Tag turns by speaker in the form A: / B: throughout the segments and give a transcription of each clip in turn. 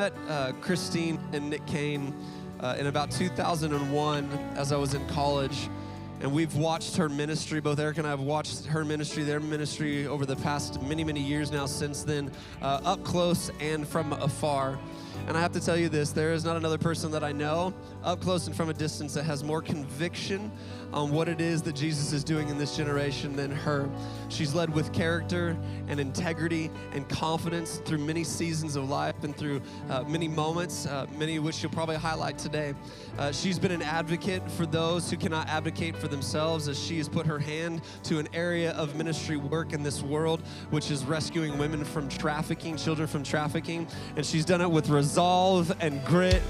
A: met uh, Christine and Nick Caine uh, in about 2001 as I was in college. And we've watched her ministry, both Eric and I have watched her ministry, their ministry over the past many, many years now since then, uh, up close and from afar. And I have to tell you this there is not another person that I know, up close and from a distance, that has more conviction on what it is that Jesus is doing in this generation than her. She's led with character and integrity and confidence through many seasons of life and through uh, many moments, uh, many of which she'll probably highlight today. Uh, she's been an advocate for those who cannot advocate for themselves as she has put her hand to an area of ministry work in this world, which is rescuing women from trafficking, children from trafficking. And she's done it with resolve and grit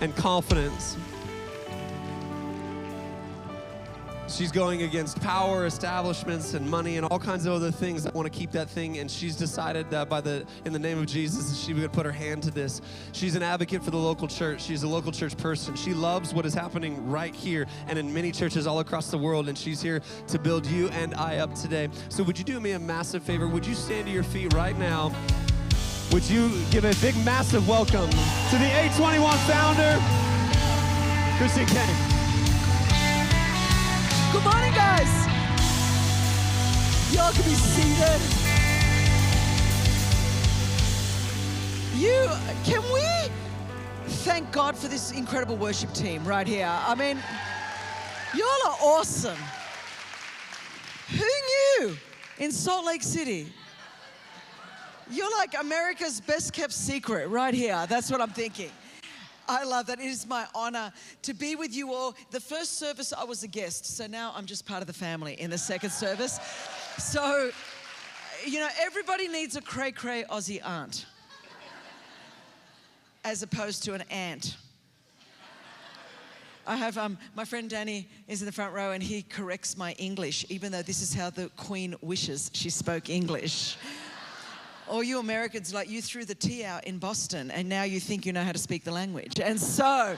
A: and confidence. She's going against power, establishments, and money, and all kinds of other things that want to keep that thing. And she's decided that by the in the name of Jesus, she would put her hand to this. She's an advocate for the local church. She's a local church person. She loves what is happening right here and in many churches all across the world. And she's here to build you and I up today. So would you do me a massive favor? Would you stand to your feet right now? Would you give a big, massive welcome to the A21 founder, Christine Caine?
B: Good morning, guys. Y'all can be seated. You, can we thank God for this incredible worship team right here? I mean, y'all are awesome. Who knew in Salt Lake City? You're like America's best kept secret right here. That's what I'm thinking. I love that. It is my honor to be with you all. The first service, I was a guest, so now I'm just part of the family in the second service. So, you know, everybody needs a cray cray Aussie aunt as opposed to an aunt. I have um, my friend Danny is in the front row and he corrects my English, even though this is how the Queen wishes she spoke English. Or you Americans, like you threw the tea out in Boston and now you think you know how to speak the language. And so,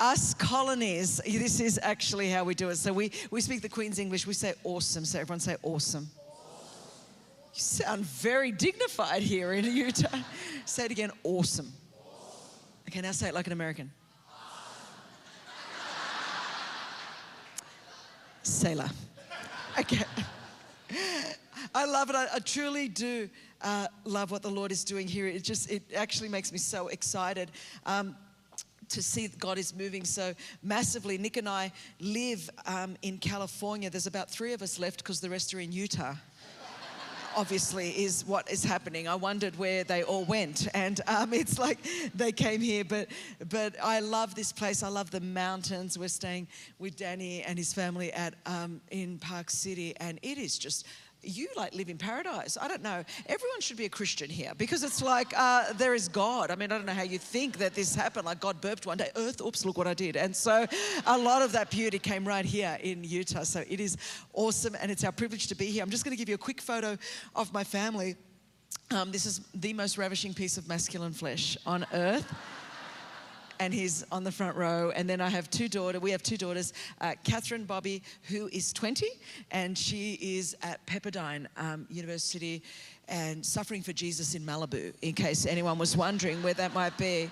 B: us colonies, this is actually how we do it. So we, we speak the Queen's English, we say awesome. So everyone say awesome. You sound very dignified here in Utah. say it again, awesome. Okay, now say it like an American. Sailor. Okay. I love it. I, I truly do uh, love what the Lord is doing here. It just, it actually makes me so excited. Um, to see God is moving so massively. Nick and I live um, in California. There's about three of us left because the rest are in Utah obviously is what is happening. I wondered where they all went, and um, it's like they came here. But but I love this place. I love the mountains. We're staying with Danny and his family at um, in Park City, and it is just you like live in paradise. I don't know. Everyone should be a Christian here because it's like uh, there is God. I mean, I don't know how you think that this happened. Like God burped one day, earth, oops, look what I did. And so a lot of that beauty came right here in Utah. So it is awesome and it's our privilege to be here. I'm just going to give you a quick photo of my family. Um, this is the most ravishing piece of masculine flesh on earth and he's on the front row. And then I have two daughters. We have two daughters, uh, Catherine Bobbie, who is 20, and she is at Pepperdine um, University and suffering for Jesus in Malibu, in case anyone was wondering where that might be.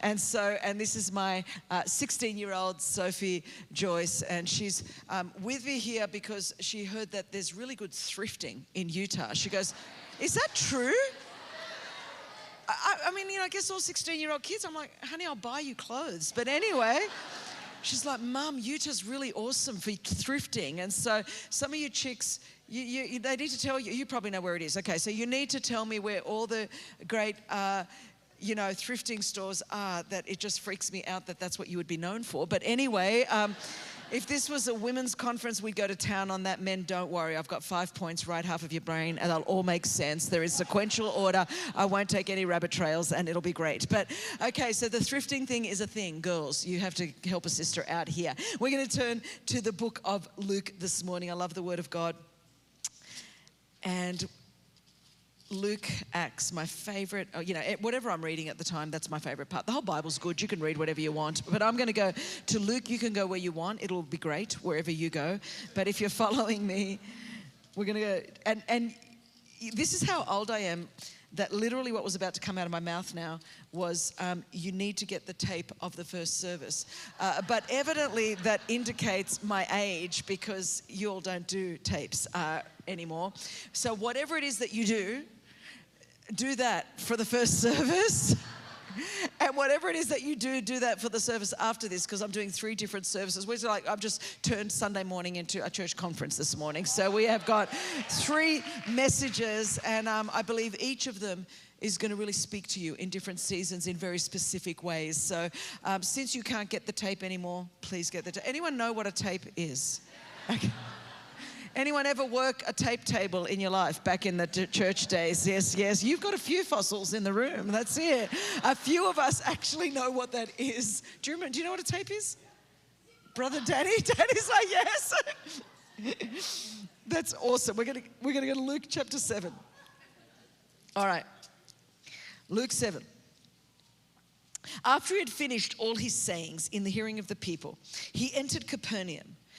B: And so, and this is my 16 uh, year old Sophie Joyce, and she's um, with me here because she heard that there's really good thrifting in Utah. She goes, Is that true? I, I mean, you know, I guess all 16 year old kids, I'm like, honey, I'll buy you clothes. But anyway, she's like, Mum, Utah's really awesome for thrifting. And so some of you chicks, you, you, they need to tell you, you probably know where it is. Okay, so you need to tell me where all the great, uh, you know, thrifting stores are that it just freaks me out that that's what you would be known for. But anyway, um, if this was a women's conference, we'd go to town on that. Men, don't worry. I've got five points right half of your brain, and they'll all make sense. There is sequential order. I won't take any rabbit trails, and it'll be great. But okay, so the thrifting thing is a thing. Girls, you have to help a sister out here. We're going to turn to the book of Luke this morning. I love the Word of God. And Luke, Acts, my favorite, oh, you know, whatever I'm reading at the time, that's my favorite part. The whole Bible's good. You can read whatever you want. But I'm going to go to Luke. You can go where you want. It'll be great wherever you go. But if you're following me, we're going to go. And, and this is how old I am. That literally what was about to come out of my mouth now was um, you need to get the tape of the first service. Uh, but evidently that indicates my age because you all don't do tapes uh, anymore. So whatever it is that you do, do that for the first service. and whatever it is that you do, do that for the service after this because I'm doing three different services. We're like I've just turned Sunday morning into a church conference this morning, so we have got three messages, and um, I believe each of them is going to really speak to you in different seasons in very specific ways. So, um, since you can't get the tape anymore, please get the tape. Anyone know what a tape is? Okay. Anyone ever work a tape table in your life back in the church days? Yes, yes. You've got a few fossils in the room. That's it. A few of us actually know what that is. Do you remember? Do you know what a tape is? Brother Danny? Danny's like, yes. That's awesome. We're gonna we're gonna go to Luke chapter seven. All right. Luke 7. After he had finished all his sayings in the hearing of the people, he entered Capernaum.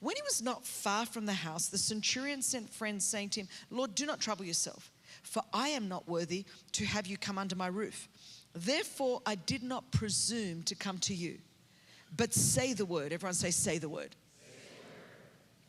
B: When he was not far from the house, the centurion sent friends, saying to him, Lord, do not trouble yourself, for I am not worthy to have you come under my roof. Therefore, I did not presume to come to you, but say the word. Everyone say, say the word.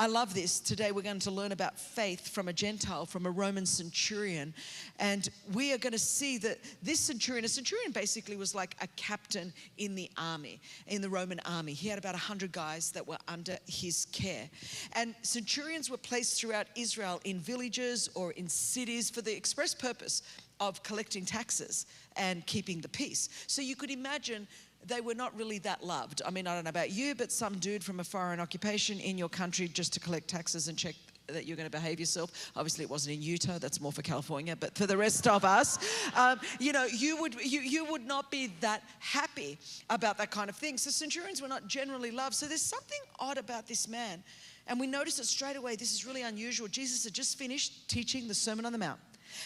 B: I love this. Today we're going to learn about faith from a Gentile, from a Roman centurion. And we are going to see that this centurion, a centurion basically was like a captain in the army, in the Roman army. He had about 100 guys that were under his care. And centurions were placed throughout Israel in villages or in cities for the express purpose of collecting taxes and keeping the peace. So you could imagine they were not really that loved. I mean, I don't know about you, but some dude from a foreign occupation in your country just to collect taxes and check that you're going to behave yourself. Obviously, it wasn't in Utah. That's more for California. But for the rest of us, um, you know, you would you you would not be that happy about that kind of thing. So centurions were not generally loved. So there's something odd about this man, and we notice it straight away. This is really unusual. Jesus had just finished teaching the Sermon on the Mount.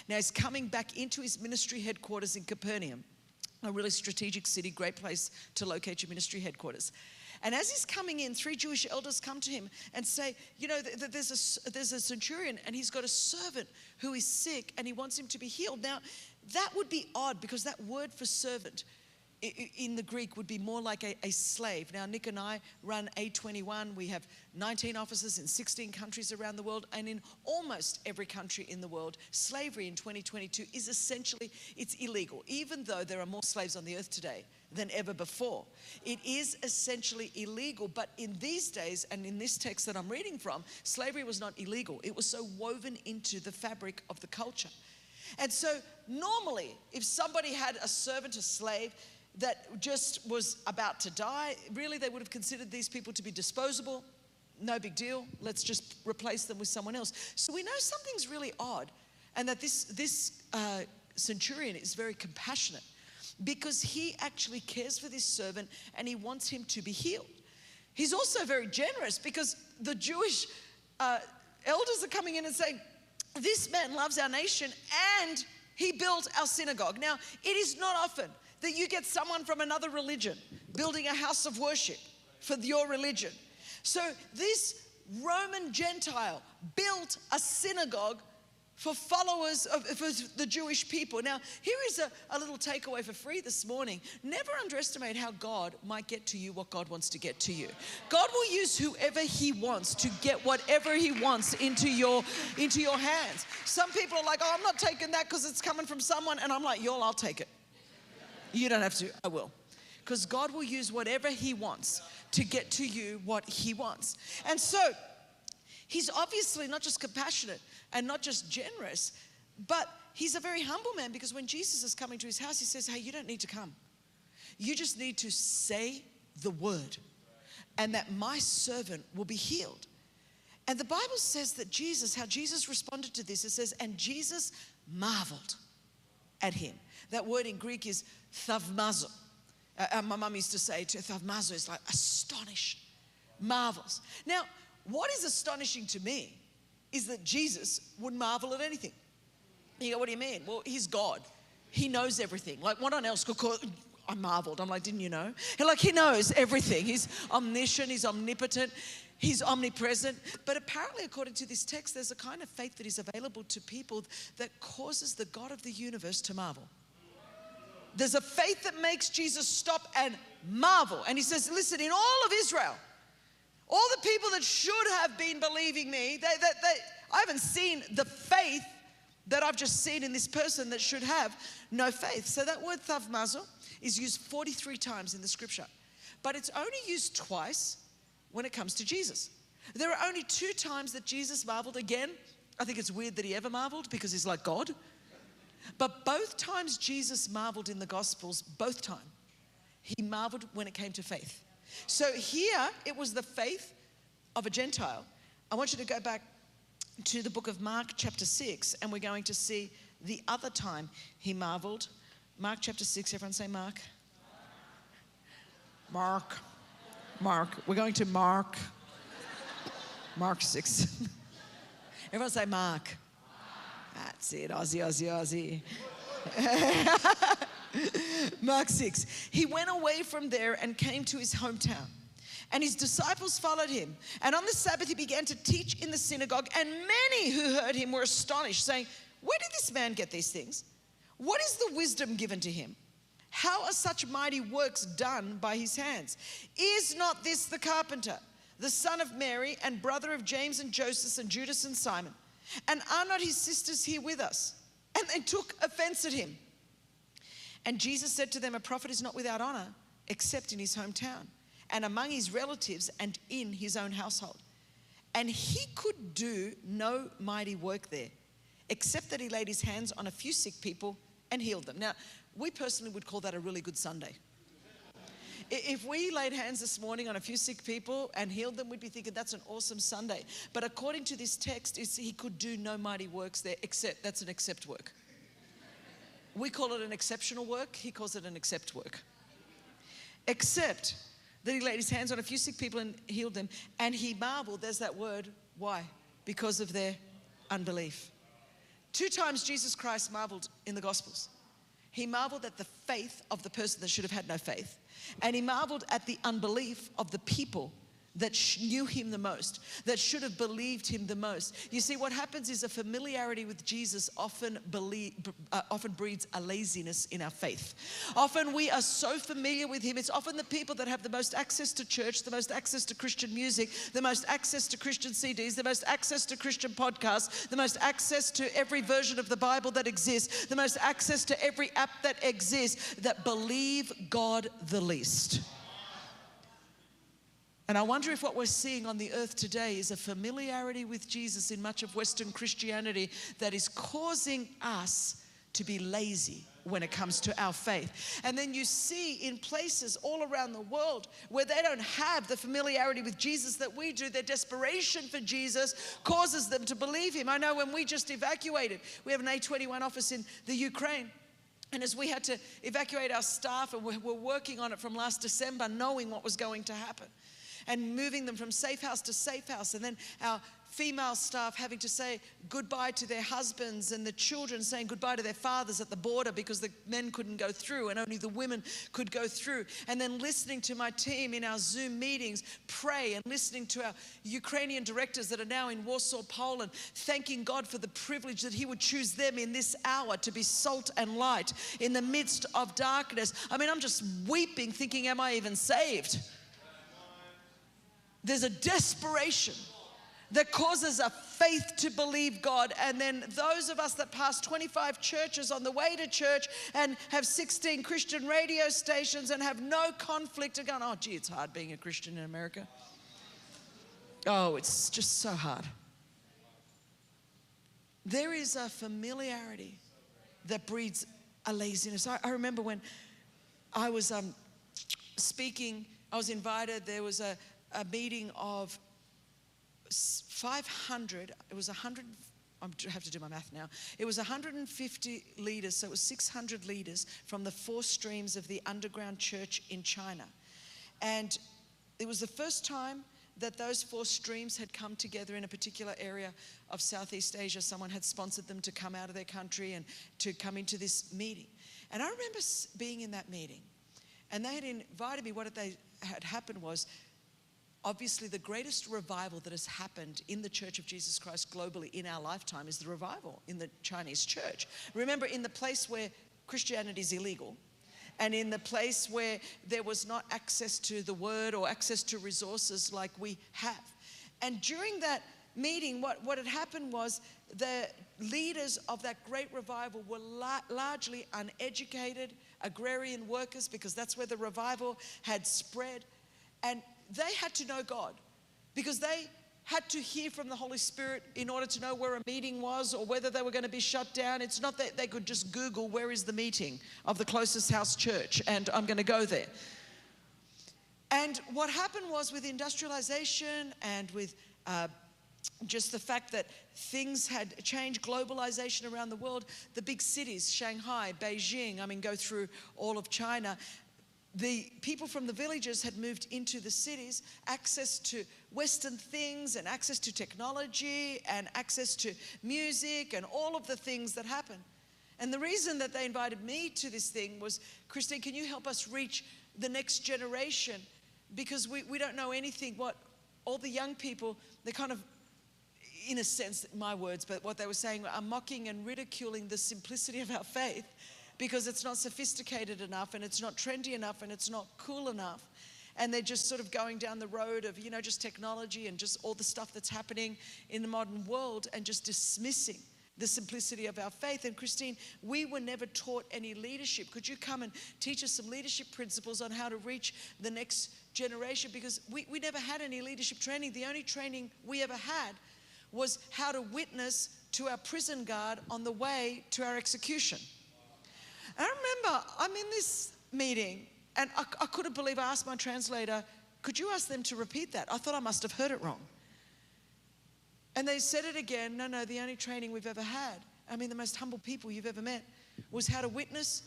B: Now he's coming back into his ministry headquarters in Capernaum a really strategic city, great place to locate your ministry headquarters. And as he's coming in, three Jewish elders come to him and say, You know, there's a, there's a centurion and he's got a servant who is sick and he wants him to be healed. Now, that would be odd because that word for servant in the Greek would be more like a, a, slave. Now, Nick and I run A21. We have 19 offices in 16 countries around the world, and in almost every country in the world, slavery in 2022 is essentially it's illegal. Even though there are more slaves on the earth today than ever before, it is essentially illegal. But in these days, and in this text that I'm reading from, slavery was not illegal. It was so woven into the fabric of the culture. And so, normally, if somebody had a servant, a slave, that just was about to die, really they would have considered these people to be disposable. No big deal. Let's just replace them with someone else. So we know something's really odd, and that this, this uh, centurion is very compassionate because he actually cares for this servant and he wants him to be healed. He's also very generous because the Jewish uh, elders are coming in and saying, This man loves our nation and he built our synagogue. Now, it is not often that you get someone from another religion building a house of worship for your religion. So this Roman Gentile built a synagogue for followers of for the Jewish people. Now, here is a, a little takeaway for free this morning. Never underestimate how God might get to you what God wants to get to you. God will use whoever He wants to get whatever He wants into your into your hands. Some people are like, "Oh, I'm not taking that because it's coming from someone," and I'm like, "Y'all, I'll take it. You don't have to. I will." Because God will use whatever He wants to get to you what He wants. And so, He's obviously not just compassionate and not just generous, but he's a very humble man because when Jesus is coming to his house, he says, Hey, you don't need to come. You just need to say the word, and that my servant will be healed. And the Bible says that Jesus, how Jesus responded to this, it says, And Jesus marveled at him. That word in Greek is thavmazo. Uh, uh, my mum used to say to thavmazo is like astonish, marvels. Now, what is astonishing to me is that Jesus would marvel at anything. You go, what do you mean? Well, he's God. He knows everything. Like, what on else could call, I marveled. I'm like, didn't you know? Like, he knows everything. He's omniscient, he's omnipotent, he's omnipresent. But apparently, according to this text, there's a kind of faith that is available to people that causes the God of the universe to marvel. There's a faith that makes Jesus stop and marvel. And he says, listen, in all of Israel, all the people that should have been believing me, they, they, they, I haven't seen the faith that I've just seen in this person that should have no faith. So that word thavmazo is used 43 times in the scripture, but it's only used twice when it comes to Jesus. There are only two times that Jesus marveled. Again, I think it's weird that he ever marveled because he's like God. But both times Jesus marveled in the Gospels, both times, he marveled when it came to faith. So here it was the faith of a Gentile. I want you to go back to the book of Mark, chapter 6, and we're going to see the other time he marveled. Mark chapter 6, everyone say Mark. Mark. Mark. We're going to Mark. Mark 6. everyone say Mark. That's it, Aussie, Aussie, Aussie. Mark 6. He went away from there and came to his hometown. And his disciples followed him. And on the Sabbath, he began to teach in the synagogue. And many who heard him were astonished, saying, Where did this man get these things? What is the wisdom given to him? How are such mighty works done by his hands? Is not this the carpenter, the son of Mary, and brother of James and Joseph and Judas and Simon? And are not his sisters here with us? And they took offense at him. And Jesus said to them, A prophet is not without honor except in his hometown and among his relatives and in his own household. And he could do no mighty work there except that he laid his hands on a few sick people and healed them. Now, we personally would call that a really good Sunday. If we laid hands this morning on a few sick people and healed them, we'd be thinking that's an awesome Sunday. But according to this text, he could do no mighty works there, except that's an except work. We call it an exceptional work, he calls it an accept work. Except that he laid his hands on a few sick people and healed them, and he marveled. There's that word. Why? Because of their unbelief. Two times Jesus Christ marveled in the Gospels. He marveled at the faith of the person that should have had no faith, and he marveled at the unbelief of the people that knew him the most, that should have believed him the most. You see, what happens is a familiarity with Jesus often, believe, uh, often breeds a laziness in our faith. Often we are so familiar with him, it's often the people that have the most access to church, the most access to Christian music, the most access to Christian CDs, the most access to Christian podcasts, the most access to every version of the Bible that exists, the most access to every app that exists that believe God the least. And I wonder if what we're seeing on the earth today is a familiarity with Jesus in much of Western Christianity that is causing us to be lazy when it comes to our faith. And then you see in places all around the world where they don't have the familiarity with Jesus that we do, their desperation for Jesus causes them to believe him. I know when we just evacuated, we have an A21 office in the Ukraine. And as we had to evacuate our staff, and we were working on it from last December, knowing what was going to happen. And moving them from safe house to safe house. And then our female staff having to say goodbye to their husbands and the children saying goodbye to their fathers at the border because the men couldn't go through and only the women could go through. And then listening to my team in our Zoom meetings pray and listening to our Ukrainian directors that are now in Warsaw, Poland, thanking God for the privilege that He would choose them in this hour to be salt and light in the midst of darkness. I mean, I'm just weeping, thinking, Am I even saved? There's a desperation that causes a faith to believe God. And then those of us that pass 25 churches on the way to church and have 16 Christian radio stations and have no conflict are going, oh, gee, it's hard being a Christian in America. Oh, it's just so hard. There is a familiarity that breeds a laziness. I, I remember when I was um, speaking, I was invited, there was a, a meeting of 500, it was 100, I have to do my math now. It was 150 leaders, so it was 600 leaders from the four streams of the underground church in China. And it was the first time that those four streams had come together in a particular area of Southeast Asia. Someone had sponsored them to come out of their country and to come into this meeting. And I remember being in that meeting, and they had invited me. What they had happened was obviously the greatest revival that has happened in the Church of Jesus Christ globally in our lifetime is the revival in the Chinese church. Remember, in the place where Christianity is illegal, and in the place where there was not access to the word or access to resources like we have. And during that meeting, what, what had happened was the leaders of that great revival were la- largely uneducated agrarian workers because that's where the revival had spread. And they had to know God because they had to hear from the Holy Spirit in order to know where a meeting was or whether they were going to be shut down. It's not that they could just Google where is the meeting of the closest house church and I'm going to go there. And what happened was with industrialization and with uh, just the fact that things had changed, globalization around the world, the big cities, Shanghai, Beijing, I mean, go through all of China, the people from the villages had moved into the cities, access to Western things and access to technology and access to music and all of the things that happen. And the reason that they invited me to this thing was Christine, can you help us reach the next generation? Because we, we don't know anything. What all the young people, they kind of, in a sense, my words, but what they were saying are mocking and ridiculing the simplicity of our faith because it's not sophisticated enough and it's not trendy enough and it's not cool enough. And they're just sort of going down the road of, you know, just technology and just all the stuff that's happening in the modern world and just dismissing the simplicity of our faith. And Christine, we were never taught any leadership. Could you come and teach us some leadership principles on how to reach the next generation? Because we, we never had any leadership training. The only training we ever had was how to witness to our prison guard on the way to our execution. I remember I'm in this meeting and I, I couldn't believe I asked my translator, could you ask them to repeat that? I thought I must have heard it wrong. And they said it again. No, no, the only training we've ever had, I mean, the most humble people you've ever met, was how to witness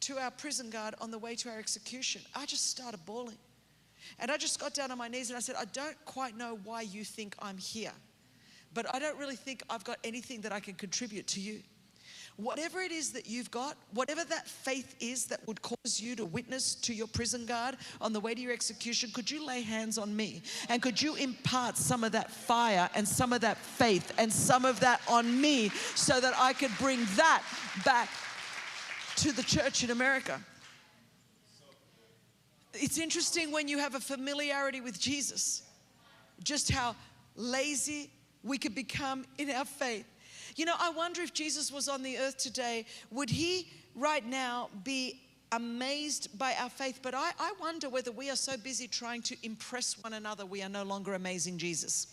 B: to our prison guard on the way to our execution. I just started bawling. And I just got down on my knees and I said, I don't quite know why you think I'm here, but I don't really think I've got anything that I can contribute to you. Whatever it is that you've got, whatever that faith is that would cause you to witness to your prison guard on the way to your execution, could you lay hands on me? And could you impart some of that fire and some of that faith and some of that on me so that I could bring that back to the church in America? It's interesting when you have a familiarity with Jesus, just how lazy we could become in our faith you know, I wonder if Jesus was on the earth today, would he right now be amazed by our faith? But I, I wonder whether we are so busy trying to impress one another, we are no longer amazing Jesus.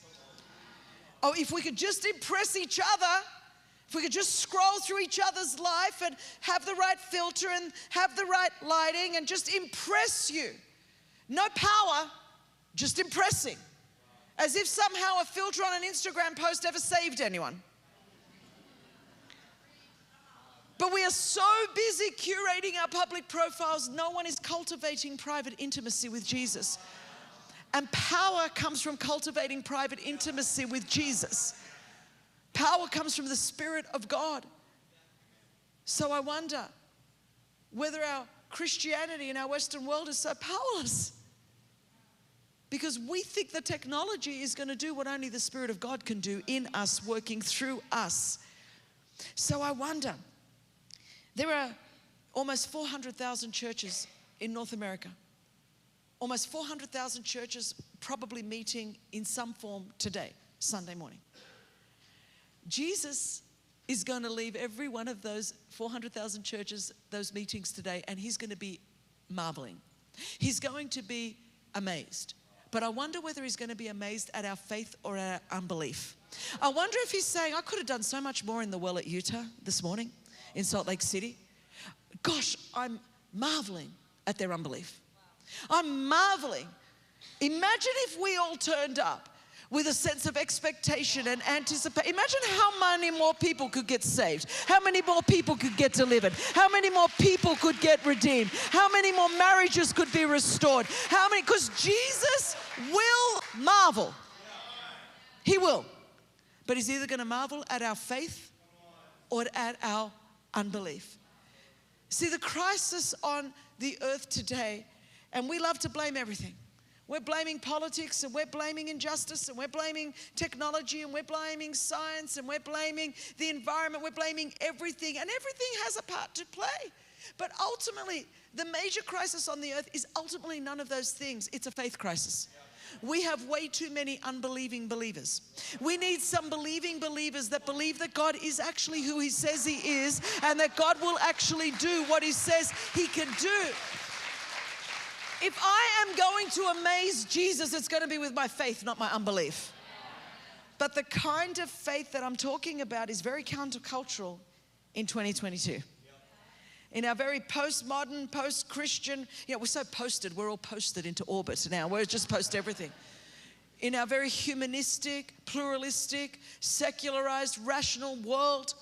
B: Oh, if we could just impress each other, if we could just scroll through each other's life and have the right filter and have the right lighting and just impress you. No power, just impressing. As if somehow a filter on an Instagram post ever saved anyone. But we are so busy curating our public profiles, no one is cultivating private intimacy with Jesus. And power comes from cultivating private intimacy with Jesus. Power comes from the Spirit of God. So I wonder whether our Christianity in our Western world is so powerless. Because we think the technology is going to do what only the Spirit of God can do in us, working through us. So I wonder there are almost 400,000 churches in North America, almost 400,000 churches probably meeting in some form today, Sunday morning. Jesus is going to leave every one of those 400,000 churches, those meetings today, and he's going to be marveling. He's going to be amazed. But I wonder whether he's going to be amazed at our faith or our unbelief. I wonder if he's saying, I could have done so much more in the well at Utah this morning in Salt Lake City. Gosh, I'm marveling at their unbelief. I'm marveling. Imagine if we all turned up with a sense of expectation and anticipation. Imagine how many more people could get saved, how many more people could get delivered, how many more people could get redeemed, how many more marriages could be restored, how many, because Jesus will marvel. He will. But he's either going to marvel at our faith or at our unbelief. See, the crisis on the earth today, and we love to blame everything. We're blaming politics and we're blaming injustice and we're blaming technology and we're blaming science and we're blaming the environment. We're blaming everything, and everything has a part to play. But ultimately, the major crisis on the earth is ultimately none of those things. It's a faith crisis. We have way too many unbelieving believers. We need some believing believers that believe that God is actually who He says He is and that God will actually do what He says He can do. If I am going to amaze Jesus, it's going to be with my faith, not my unbelief. But the kind of faith that I'm talking about is very countercultural in 2022. In our very postmodern, post Christian, you know, we're so posted, we're all posted into orbit now. We're just post everything. In our very humanistic, pluralistic, secularized, rational world,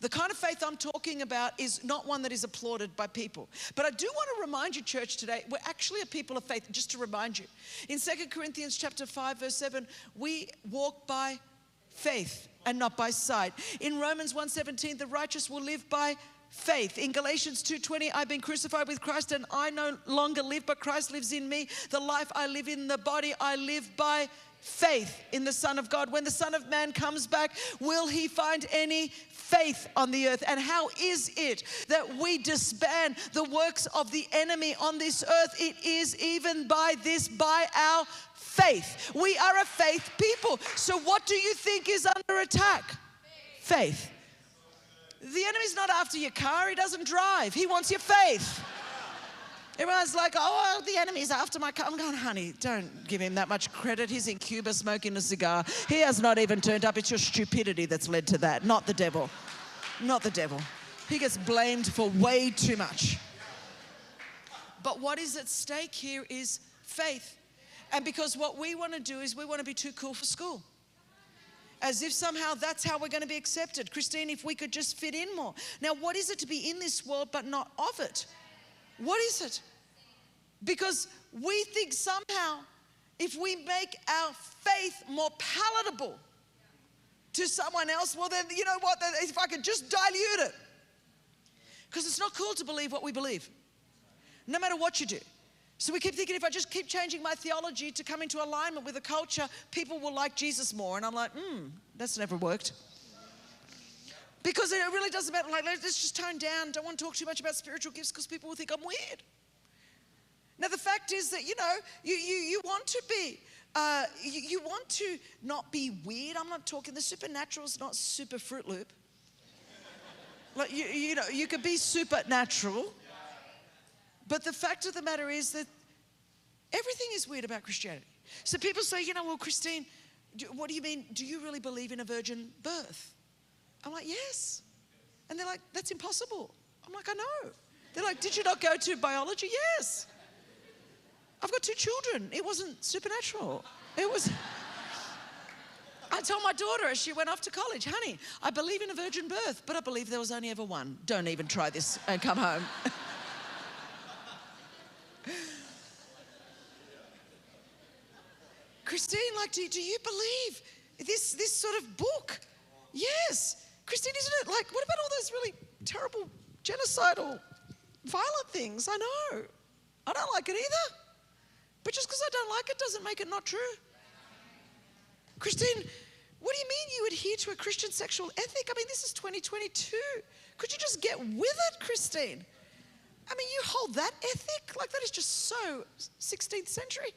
B: the kind of faith I'm talking about is not one that is applauded by people. But I do want to remind you, church, today, we're actually a people of faith, just to remind you. In 2 Corinthians chapter 5, verse 7, we walk by faith and not by sight. In Romans 1:17, the righteous will live by faith. In Galatians 2:20, I've been crucified with Christ and I no longer live, but Christ lives in me. The life I live in the body, I live by faith in the Son of God. When the Son of Man comes back, will he find any faith on the earth? And how is it that we disband the works of the enemy on this earth? It is even by this, by our faith. We are a faith people. So, what do you think is under attack? Faith. The enemy's not after your car, he doesn't drive, he wants your faith. Everyone's like, oh, the enemy's after my car. I'm going, honey, don't give him that much credit. He's in Cuba smoking a cigar. He has not even turned up. It's your stupidity that's led to that, not the devil. Not the devil. He gets blamed for way too much. But what is at stake here is faith. And because what we want to do is we want to be too cool for school. As if somehow that's how we're going to be accepted. Christine, if we could just fit in more. Now, what is it to be in this world but not of it? What is it? Because we think somehow if we make our faith more palatable to someone else, well, then, you know what? If I could just dilute it. Because it's not cool to believe what we believe, no matter what you do. So we keep thinking if I just keep changing my theology to come into alignment with the culture, people will like Jesus more. And I'm like, hmm, that's never worked. Because it really doesn't matter. Like, let's just tone down. Don't want to talk too much about spiritual gifts because people will think I'm weird. Now, the fact is that, you know, you, you, you want to be, uh, you, you want to not be weird. I'm not talking, the supernatural is not super Fruit Loop. like, you, you know, you could be supernatural. But the fact of the matter is that everything is weird about Christianity. So people say, you know, well, Christine, what do you mean? Do you really believe in a virgin birth? I'm like, yes. And they're like, that's impossible. I'm like, I know. They're like, did you not go to biology? Yes. I've got two children. It wasn't supernatural. It was. I told my daughter as she went off to college, honey, I believe in a virgin birth, but I believe there was only ever one. Don't even try this and come home. Christine, like, do, do you believe this, this sort of book? Yes. Christine, isn't it like, what about all those really terrible genocidal, violent things? I know. I don't like it either. But just because I don't like it doesn't make it not true. Christine, what do you mean you adhere to a Christian sexual ethic? I mean, this is 2022. Could you just get with it, Christine? I mean, you hold that ethic? Like, that is just so 16th century.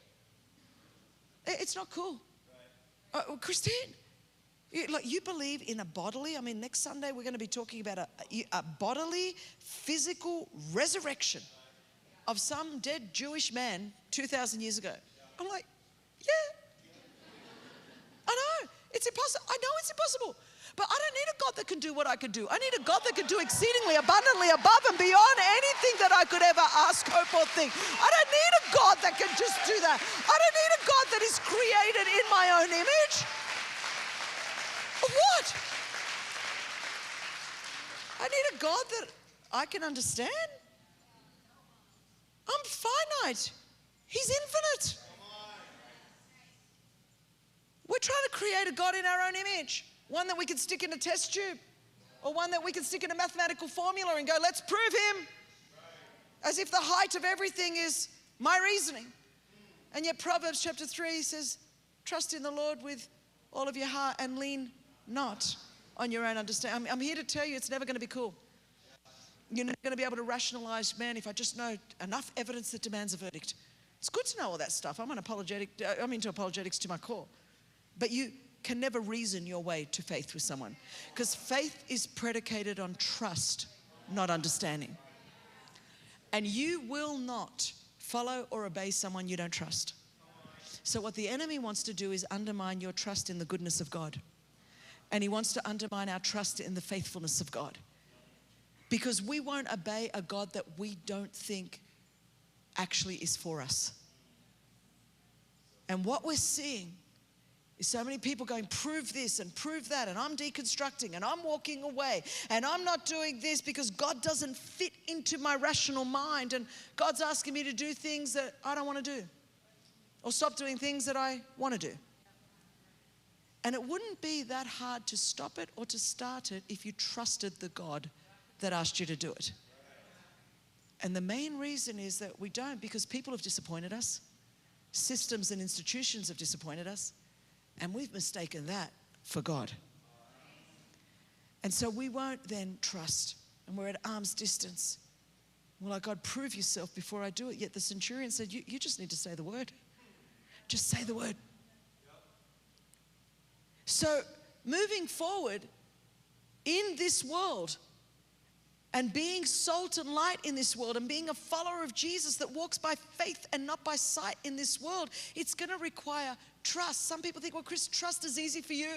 B: It's not cool. Uh, Christine, you, like you believe in a bodily, I mean, next Sunday we're going to be talking about a, a bodily, physical resurrection of some dead Jewish man 2,000 years ago. I'm like, yeah. I know. It's impossible. I know it's impossible. But I don't need a God that can do what I could do. I need a God that can do exceedingly abundantly above and beyond anything that I could ever ask, hope, or think. I don't need a God that can just do that. I don't need a God that is created in my own image. What? I need a God that I can understand. I'm finite. He's infinite. We're trying to create a God in our own image, one that we can stick in a test tube, or one that we can stick in a mathematical formula and go, let's prove him. As if the height of everything is my reasoning. And yet, Proverbs chapter 3 says, Trust in the Lord with all of your heart and lean not on your own understanding. I'm, I'm here to tell you it's never going to be cool. You're not going to be able to rationalize, man, if I just know enough evidence that demands a verdict. It's good to know all that stuff. I'm an apologetic, I'm into apologetics to my core. But you can never reason your way to faith with someone because faith is predicated on trust, not understanding. And you will not follow or obey someone you don't trust. So, what the enemy wants to do is undermine your trust in the goodness of God. And he wants to undermine our trust in the faithfulness of God because we won't obey a God that we don't think actually is for us. And what we're seeing so many people going, prove this and prove that, and I'm deconstructing and I'm walking away and I'm not doing this because God doesn't fit into my rational mind, and God's asking me to do things that I don't want to do or stop doing things that I want to do. And it wouldn't be that hard to stop it or to start it if you trusted the God that asked you to do it. And the main reason is that we don't because people have disappointed us, systems and institutions have disappointed us, and we've mistaken that for God. And so we won't then trust, and we're at arm's distance. We're like, God, prove yourself before I do it. Yet the centurion said, You, you just need to say the word. Just say the word. So, moving forward in this world, and being salt and light in this world and being a follower of Jesus that walks by faith and not by sight in this world, it's going to require trust. Some people think, well, Chris, trust is easy for you.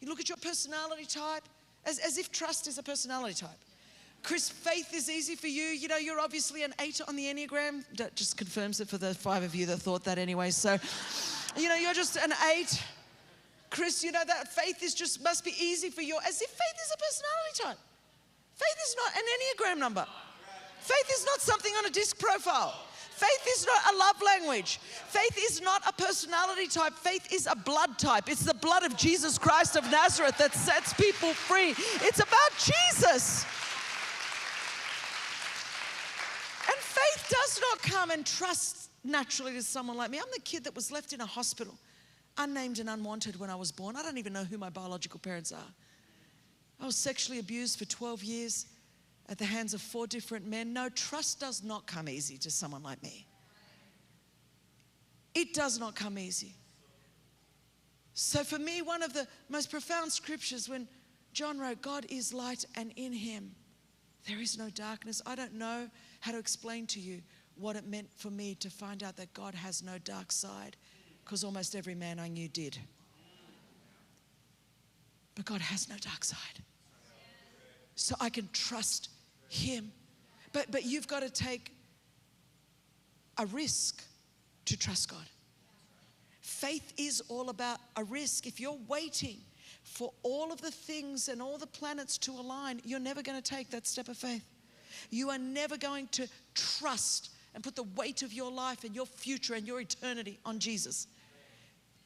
B: You look at your personality type as, as if trust is a personality type. Chris, faith is easy for you. You know, you're obviously an eight on the Enneagram. That just confirms it for the five of you that thought that anyway. So, you know, you're just an eight. Chris, you know, that faith is just must be easy for you, as if faith is a personality type. Faith is not an Enneagram number. Faith is not something on a disc profile. Faith is not a love language. Faith is not a personality type. Faith is a blood type. It's the blood of Jesus Christ of Nazareth that sets people free. It's about Jesus. And faith does not come and trust naturally to someone like me. I'm the kid that was left in a hospital, unnamed and unwanted when I was born. I don't even know who my biological parents are. I was sexually abused for 12 years at the hands of four different men. No, trust does not come easy to someone like me. It does not come easy. So, for me, one of the most profound scriptures when John wrote, God is light, and in him there is no darkness. I don't know how to explain to you what it meant for me to find out that God has no dark side, because almost every man I knew did. But God has no dark side. So I can trust Him. But, but you've got to take a risk to trust God. Faith is all about a risk. If you're waiting for all of the things and all the planets to align, you're never going to take that step of faith. You are never going to trust and put the weight of your life and your future and your eternity on Jesus.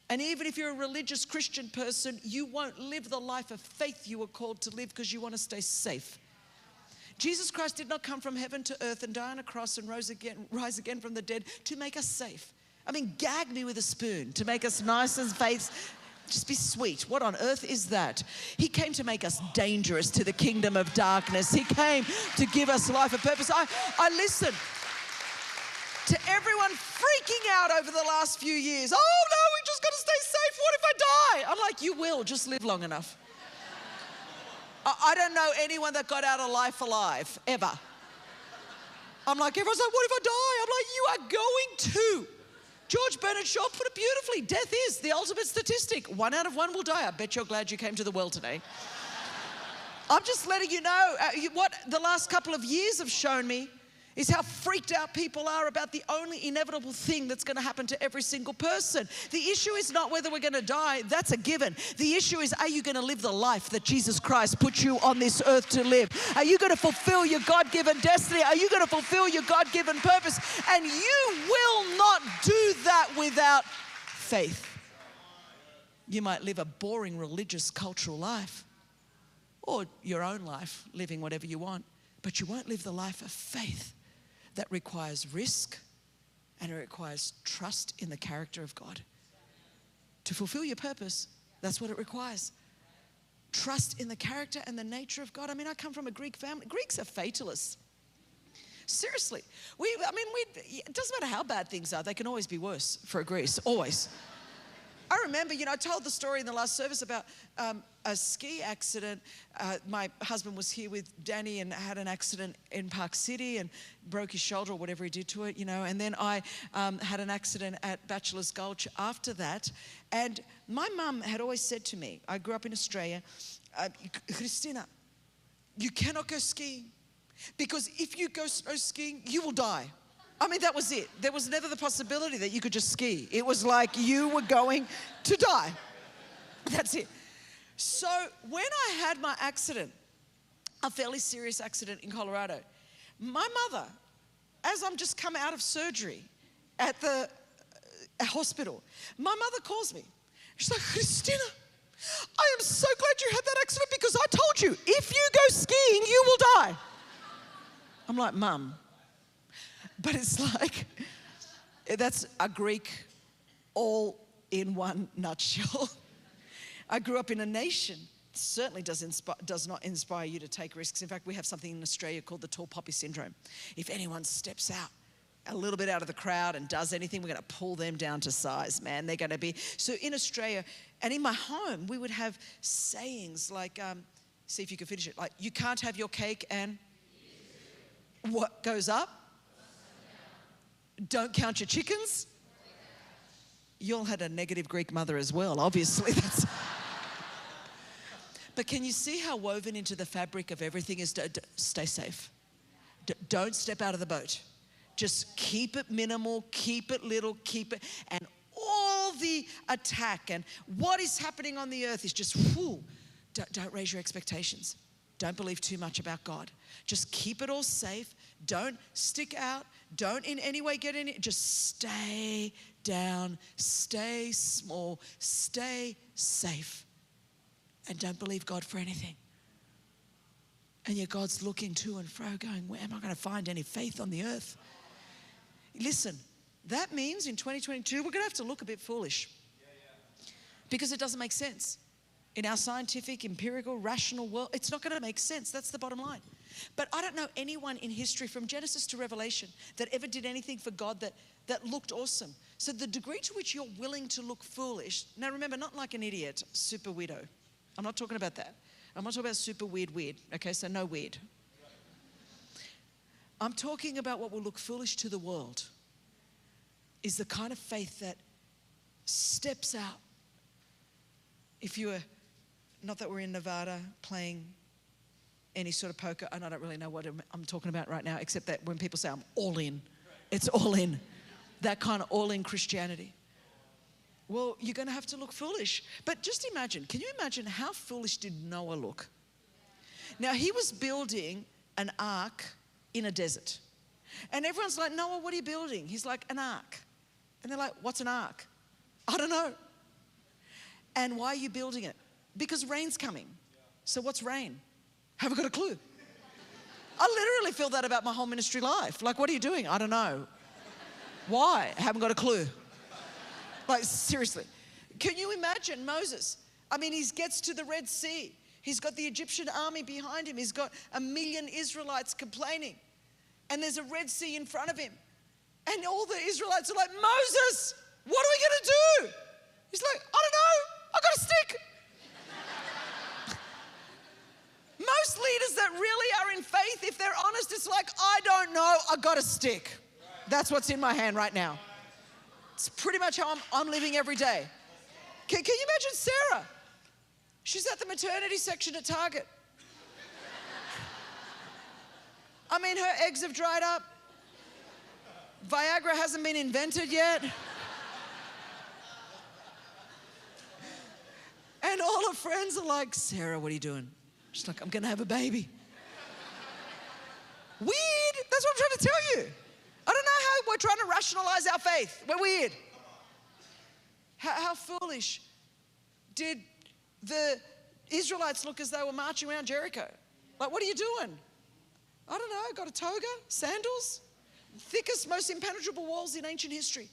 B: And even if you're a religious Christian person, you won't live the life of faith you were called to live because you want to stay safe. Jesus Christ did not come from heaven to earth and die on a cross and rose again, rise again from the dead to make us safe. I mean, gag me with a spoon to make us nice and faith. Just be sweet. What on earth is that? He came to make us dangerous to the kingdom of darkness. He came to give us life of purpose. I, I listen to everyone freaking out over the last few years. Oh no, we just got to stay safe. What if I die? I'm like, you will, just live long enough. I don't know anyone that got out of life alive, ever. I'm like, everyone's like, what if I die? I'm like, you are going to. George Bernard Shaw put it beautifully. Death is the ultimate statistic. One out of one will die. I bet you're glad you came to the world today. I'm just letting you know uh, what the last couple of years have shown me is how freaked out people are about the only inevitable thing that's going to happen to every single person. The issue is not whether we're going to die, that's a given. The issue is are you going to live the life that Jesus Christ put you on this earth to live? Are you going to fulfill your God given destiny? Are you going to fulfill your God given purpose? And you will not do that without faith. You might live a boring religious cultural life or your own life, living whatever you want, but you won't live the life of faith that requires risk and it requires trust in the character of God. To fulfill your purpose, that's what it requires. Trust in the character and the nature of God. I mean, I come from a Greek family. Greeks are fatalists. Seriously. We, I mean, we, it doesn't matter how bad things are, they can always be worse for a Greece, always. I remember, you know, I told the story in the last service about um, a ski accident. Uh, my husband was here with Danny and had an accident in Park City and broke his shoulder or whatever he did to it, you know. And then I um, had an accident at Bachelor's Gulch after that. And my mum had always said to me, I grew up in Australia, uh, Christina, you cannot go skiing because if you go snow skiing, you will die. I mean, that was it. There was never the possibility that you could just ski. It was like you were going to die. That's it. So when I had my accident, a fairly serious accident in Colorado, my mother, as I'm just come out of surgery at the uh, hospital, my mother calls me. She's like, Christina, I am so glad you had that accident because I told you, if you go skiing, you will die. I'm like, Mum, but it's like, that's a Greek all in one nutshell. I grew up in a nation certainly does, inspi- does not inspire you to take risks. In fact, we have something in Australia called the tall poppy syndrome. If anyone steps out a little bit out of the crowd and does anything, we're going to pull them down to size, man. They're going to be. So in Australia and in my home, we would have sayings like, um, see if you can finish it, like, you can't have your cake and what goes up don't count your chickens. You all had a negative Greek mother as well, obviously. That's but can you see how woven into the fabric of everything is to, stay safe? D- don't step out of the boat. Just keep it minimal, keep it little, keep it, and all the attack and what is happening on the earth is just, whoo, don't raise your expectations. Don't believe too much about God. Just keep it all safe. Don't stick out. Don't in any way get in it. Just stay down. Stay small. Stay safe. And don't believe God for anything. And yet God's looking to and fro, going, Where am I going to find any faith on the earth? Listen, that means in 2022, we're going to have to look a bit foolish because it doesn't make sense in our scientific, empirical, rational world, it's not going to make sense. That's the bottom line. But I don't know anyone in history from Genesis to Revelation that ever did anything for God that, that looked awesome. So the degree to which you're willing to look foolish, now remember, not like an idiot, super weirdo. I'm not talking about that. I'm not talking about super weird, weird. Okay, so no weird. I'm talking about what will look foolish to the world is the kind of faith that steps out. If you were not that we're in Nevada playing any sort of poker, and I don't really know what I'm talking about right now, except that when people say I'm all in, it's all in. That kind of all in Christianity. Well, you're going to have to look foolish. But just imagine can you imagine how foolish did Noah look? Now, he was building an ark in a desert. And everyone's like, Noah, what are you building? He's like, an ark. And they're like, what's an ark? I don't know. And why are you building it? Because rain's coming. So what's rain? Haven't got a clue. I literally feel that about my whole ministry life. Like, what are you doing? I don't know. Why? Haven't got a clue. Like, seriously. Can you imagine Moses? I mean, he gets to the Red Sea. He's got the Egyptian army behind him. He's got a million Israelites complaining. And there's a Red Sea in front of him. And all the Israelites are like, Moses, what are we going to do? He's like, I don't know. I've got a stick. Most leaders that really are in faith, if they're honest, it's like, I don't know. I got a stick. That's what's in my hand right now. It's pretty much how I'm, I'm living every day. Can, can you imagine Sarah? She's at the maternity section at Target. I mean, her eggs have dried up. Viagra hasn't been invented yet. And all her friends are like, Sarah, what are you doing? She's like, I'm gonna have a baby. weird. That's what I'm trying to tell you. I don't know how we're trying to rationalize our faith. We're weird. How, how foolish did the Israelites look as they were marching around Jericho? Like, what are you doing? I don't know, got a toga, sandals, thickest, most impenetrable walls in ancient history.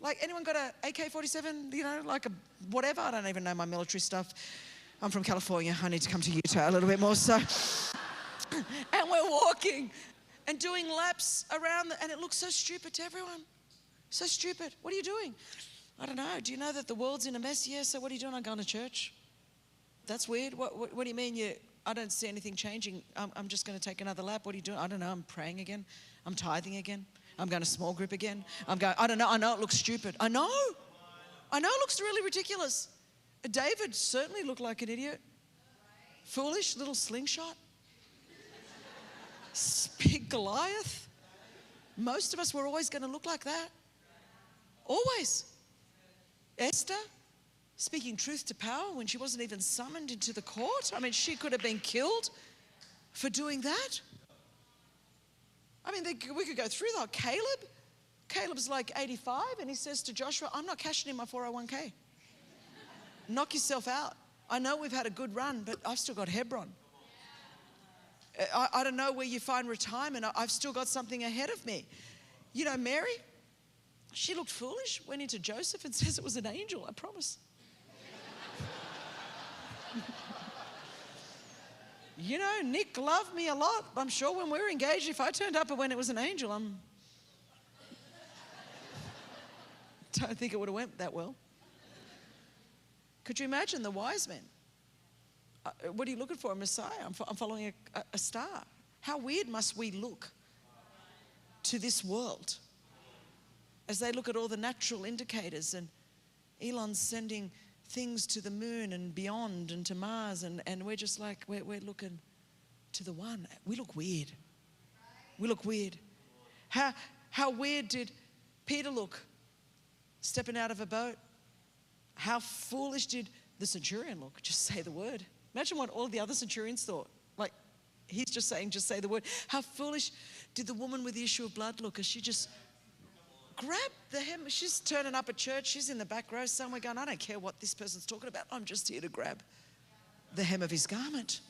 B: Like, anyone got a AK 47, you know, like a whatever? I don't even know my military stuff. I'm from California. I need to come to Utah a little bit more. So, and we're walking and doing laps around, the, and it looks so stupid to everyone. So stupid. What are you doing? I don't know. Do you know that the world's in a mess? Yeah. So what are you doing? I'm going to church. That's weird. What, what, what do you mean you? I don't see anything changing. I'm, I'm just going to take another lap. What are you doing? I don't know. I'm praying again. I'm tithing again. I'm going to small group again. I'm going. I don't know. I know it looks stupid. I know. I know it looks really ridiculous. David certainly looked like an idiot. Foolish little slingshot. Big Goliath. Most of us were always going to look like that. Always. Esther, speaking truth to power when she wasn't even summoned into the court. I mean, she could have been killed for doing that. I mean, they, we could go through that. Caleb, Caleb's like 85, and he says to Joshua, I'm not cashing in my 401k. Knock yourself out. I know we've had a good run, but I've still got Hebron. Uh, I, I don't know where you find retirement. I, I've still got something ahead of me. You know, Mary, she looked foolish, went into Joseph and says it was an angel, I promise. you know, Nick loved me a lot. I'm sure when we were engaged, if I turned up and when it was an angel, I'm. Don't think it would have went that well. Could you imagine the wise men? Uh, what are you looking for? A Messiah? I'm, I'm following a, a star. How weird must we look to this world as they look at all the natural indicators and Elon's sending things to the moon and beyond and to Mars, and, and we're just like, we're, we're looking to the one. We look weird. We look weird. How, how weird did Peter look stepping out of a boat? How foolish did the centurion look? Just say the word. Imagine what all the other centurions thought. Like, he's just saying, just say the word. How foolish did the woman with the issue of blood look as she just grabbed the hem? She's turning up at church. She's in the back row somewhere going, I don't care what this person's talking about. I'm just here to grab the hem of his garment.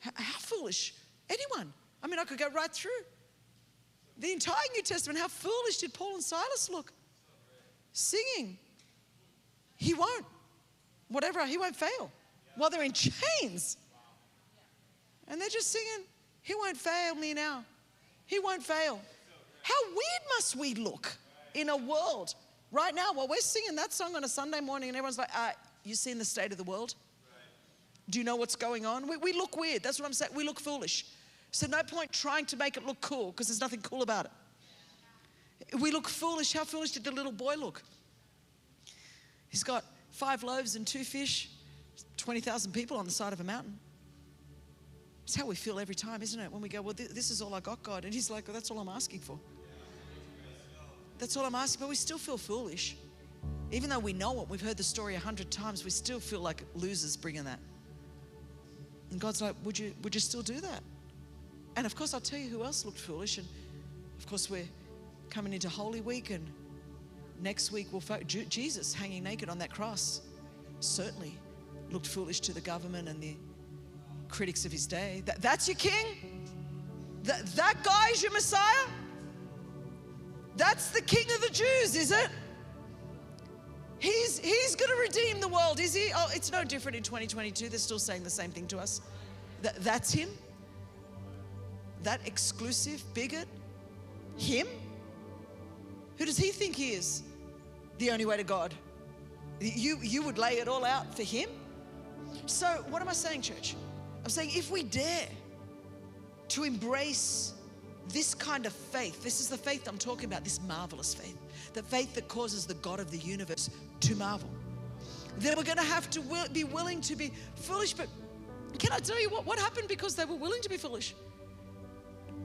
B: How, how foolish. Anyone. I mean, I could go right through. The entire New Testament, how foolish did Paul and Silas look? Singing. He won't. Whatever, he won't fail. While they're in chains. And they're just singing, He won't fail me now. He won't fail. How weird must we look in a world right now while we're singing that song on a Sunday morning and everyone's like, uh, You seen the state of the world? Do you know what's going on? We, we look weird. That's what I'm saying. We look foolish. So, no point trying to make it look cool because there's nothing cool about it. We look foolish. How foolish did the little boy look? He's got five loaves and two fish, 20,000 people on the side of a mountain. It's how we feel every time, isn't it? When we go, Well, th- this is all I got, God. And He's like, well, That's all I'm asking for. That's all I'm asking, but we still feel foolish. Even though we know it, we've heard the story a hundred times, we still feel like losers bringing that. And God's like, would you, would you still do that? And of course, I'll tell you who else looked foolish. And of course, we're coming into Holy Week, and next week we'll fo- Jesus hanging naked on that cross. certainly looked foolish to the government and the critics of his day. That, that's your king? That, that guy is your Messiah? That's the king of the Jews, is it? He's, he's going to redeem the world, is he? Oh, it's no different in 2022. They're still saying the same thing to us. That, that's him? That exclusive bigot? Him? Who does he think he is? The only way to God. You, you would lay it all out for him? So, what am I saying, church? I'm saying if we dare to embrace this kind of faith, this is the faith I'm talking about, this marvelous faith, the faith that causes the God of the universe to marvel. Then we're going to have to will, be willing to be foolish. But can I tell you what, what happened because they were willing to be foolish?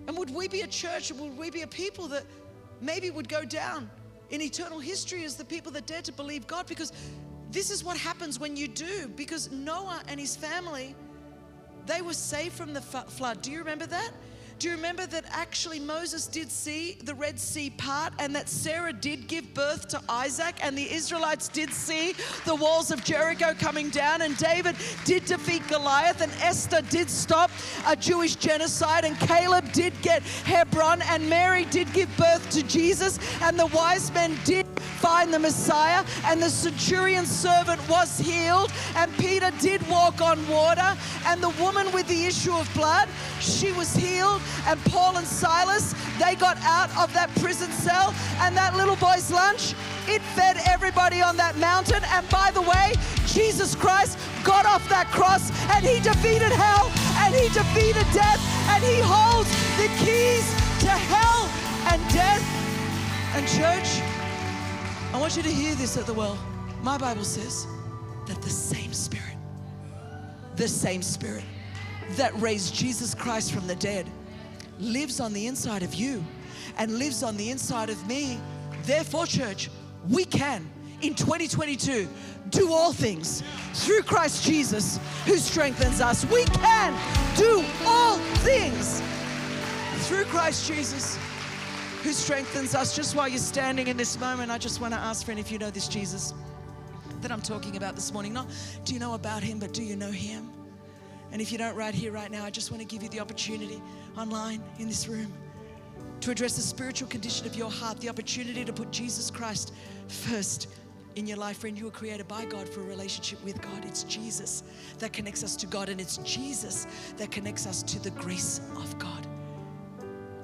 B: And would we be a church, would we be a people that maybe would go down in eternal history as the people that dare to believe God? Because this is what happens when you do. Because Noah and his family, they were saved from the flood. Do you remember that? Do you remember that actually Moses did see the Red Sea part and that Sarah did give birth to Isaac and the Israelites did see the walls of Jericho coming down and David did defeat Goliath and Esther did stop a Jewish genocide and Caleb did get Hebron and Mary did give birth to Jesus and the wise men did find the Messiah and the centurion servant was healed and Peter did walk on water and the woman with the issue of blood she was healed and Paul and Silas, they got out of that prison cell, and that little boy's lunch, it fed everybody on that mountain. And by the way, Jesus Christ got off that cross and he defeated hell and he defeated death and he holds the keys to hell and death. And, church, I want you to hear this at the well. My Bible says that the same Spirit, the same Spirit that raised Jesus Christ from the dead lives on the inside of you and lives on the inside of me. Therefore, church, we can in 2022 do all things through Christ Jesus who strengthens us. We can do all things through Christ Jesus who strengthens us. Just while you're standing in this moment, I just want to ask, friend, if you know this Jesus that I'm talking about this morning. Not do you know about him, but do you know him? And if you don't right here, right now, I just want to give you the opportunity online in this room to address the spiritual condition of your heart, the opportunity to put Jesus Christ first in your life, friend. You were created by God for a relationship with God. It's Jesus that connects us to God, and it's Jesus that connects us to the grace of God.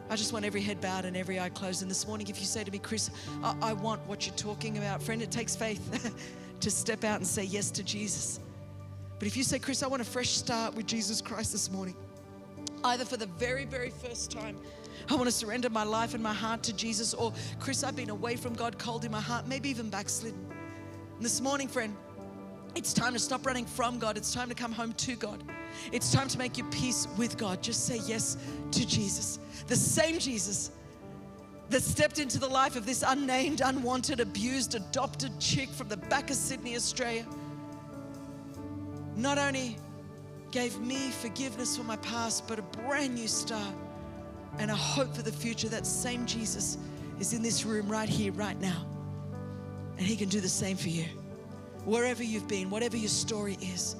B: I just want every head bowed and every eye closed. And this morning, if you say to me, Chris, I, I want what you're talking about, friend, it takes faith to step out and say yes to Jesus. But if you say, Chris, I want a fresh start with Jesus Christ this morning, either for the very, very first time, I want to surrender my life and my heart to Jesus, or Chris, I've been away from God, cold in my heart, maybe even backslidden. And this morning, friend, it's time to stop running from God. It's time to come home to God. It's time to make your peace with God. Just say yes to Jesus. The same Jesus that stepped into the life of this unnamed, unwanted, abused, adopted chick from the back of Sydney, Australia not only gave me forgiveness for my past, but a brand new start and a hope for the future. That same Jesus is in this room right here, right now. And He can do the same for you. Wherever you've been, whatever your story is,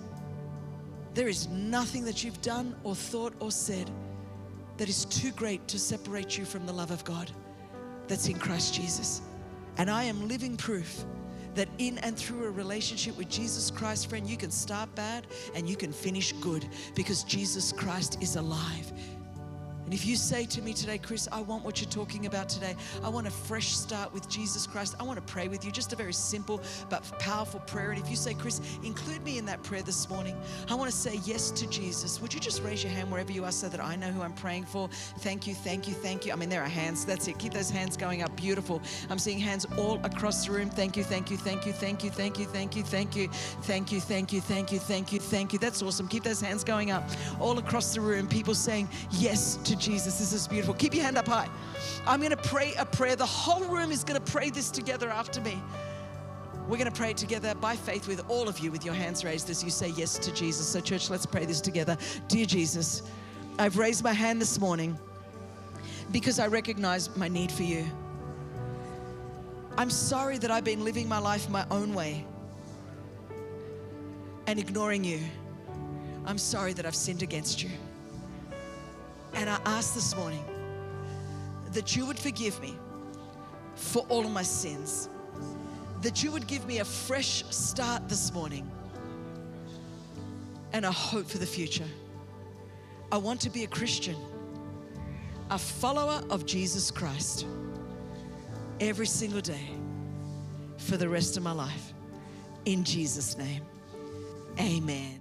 B: there is nothing that you've done or thought or said that is too great to separate you from the love of God that's in Christ Jesus. And I am living proof that in and through a relationship with Jesus Christ, friend, you can start bad and you can finish good because Jesus Christ is alive. And if you say to me today, Chris, I want what you're talking about today, I want a fresh start with Jesus Christ, I want to pray with you, just a very simple but powerful prayer. And if you say, Chris, include me in that prayer this morning, I want to say yes to Jesus. Would you just raise your hand wherever you are so that I know who I'm praying for? Thank you, thank you, thank you. I mean, there are hands. That's it. Keep those hands going up. Beautiful. I'm seeing hands all across the room. Thank you, thank you, thank you, thank you, thank you, thank you, thank you, thank you, thank you, thank you, thank you, thank you. That's awesome. Keep those hands going up all across the room. People saying yes to Jesus. This is beautiful. Keep your hand up high. I'm going to pray a prayer. The whole room is going to pray this together after me. We're going to pray together by faith with all of you with your hands raised as you say yes to Jesus. So, church, let's pray this together. Dear Jesus, I've raised my hand this morning because I recognize my need for you. I'm sorry that I've been living my life my own way. and ignoring you. I'm sorry that I've sinned against you. And I ask this morning that you would forgive me for all of my sins, that you would give me a fresh start this morning and a hope for the future. I want to be a Christian, a follower of Jesus Christ every single day for the rest of my life. In Jesus' name, amen.